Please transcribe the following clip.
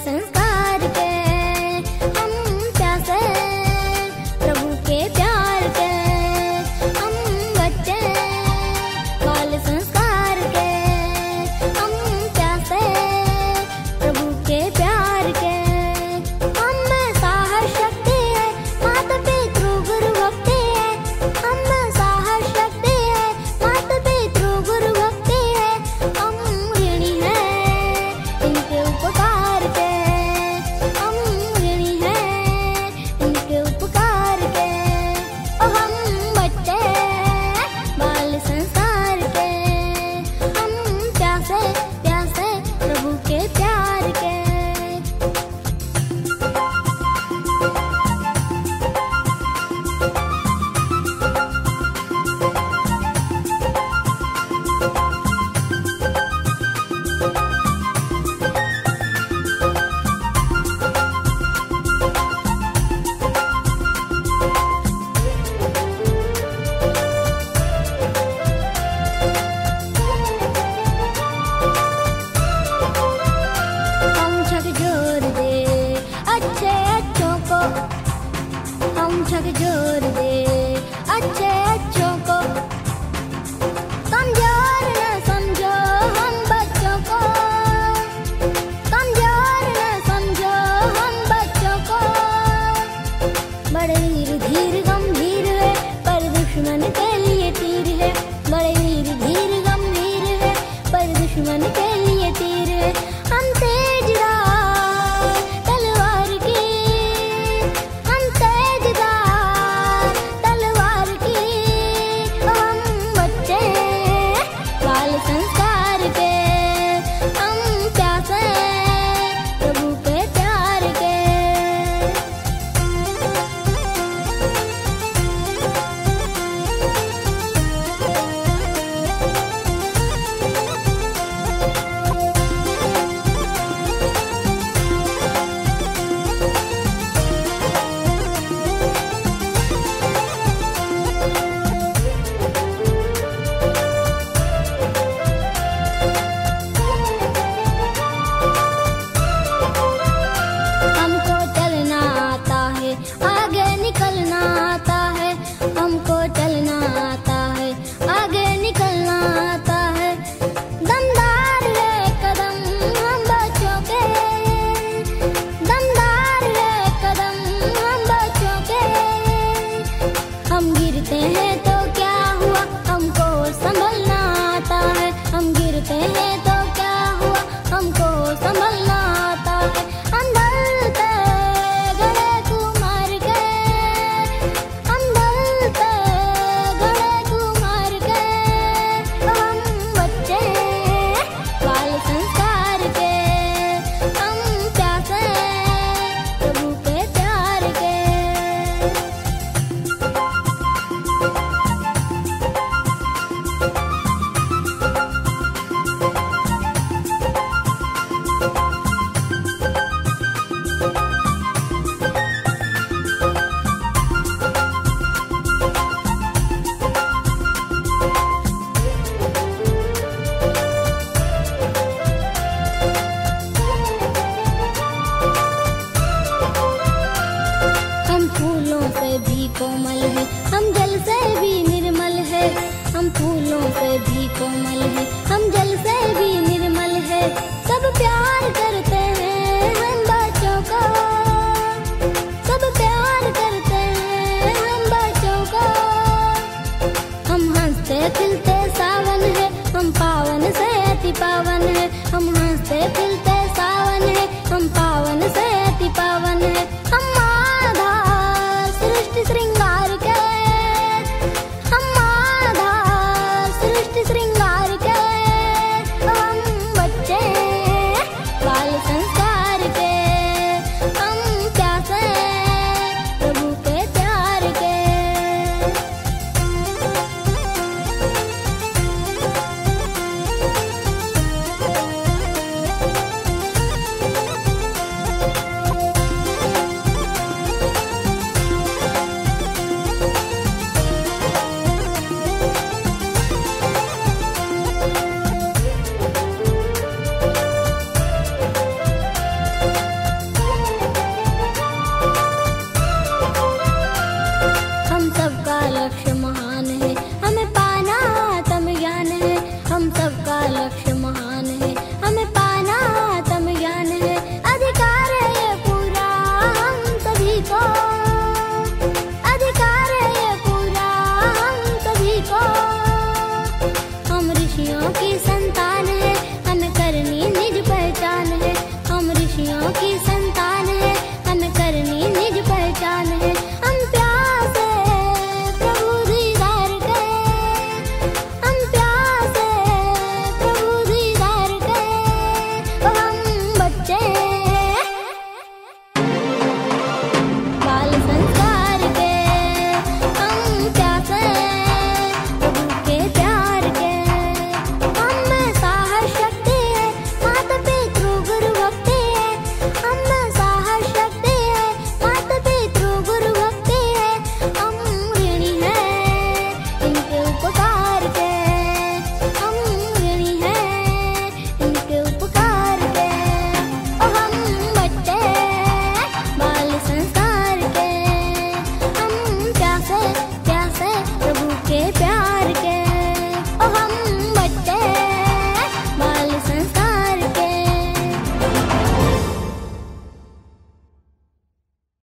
श्रृंगार よきさ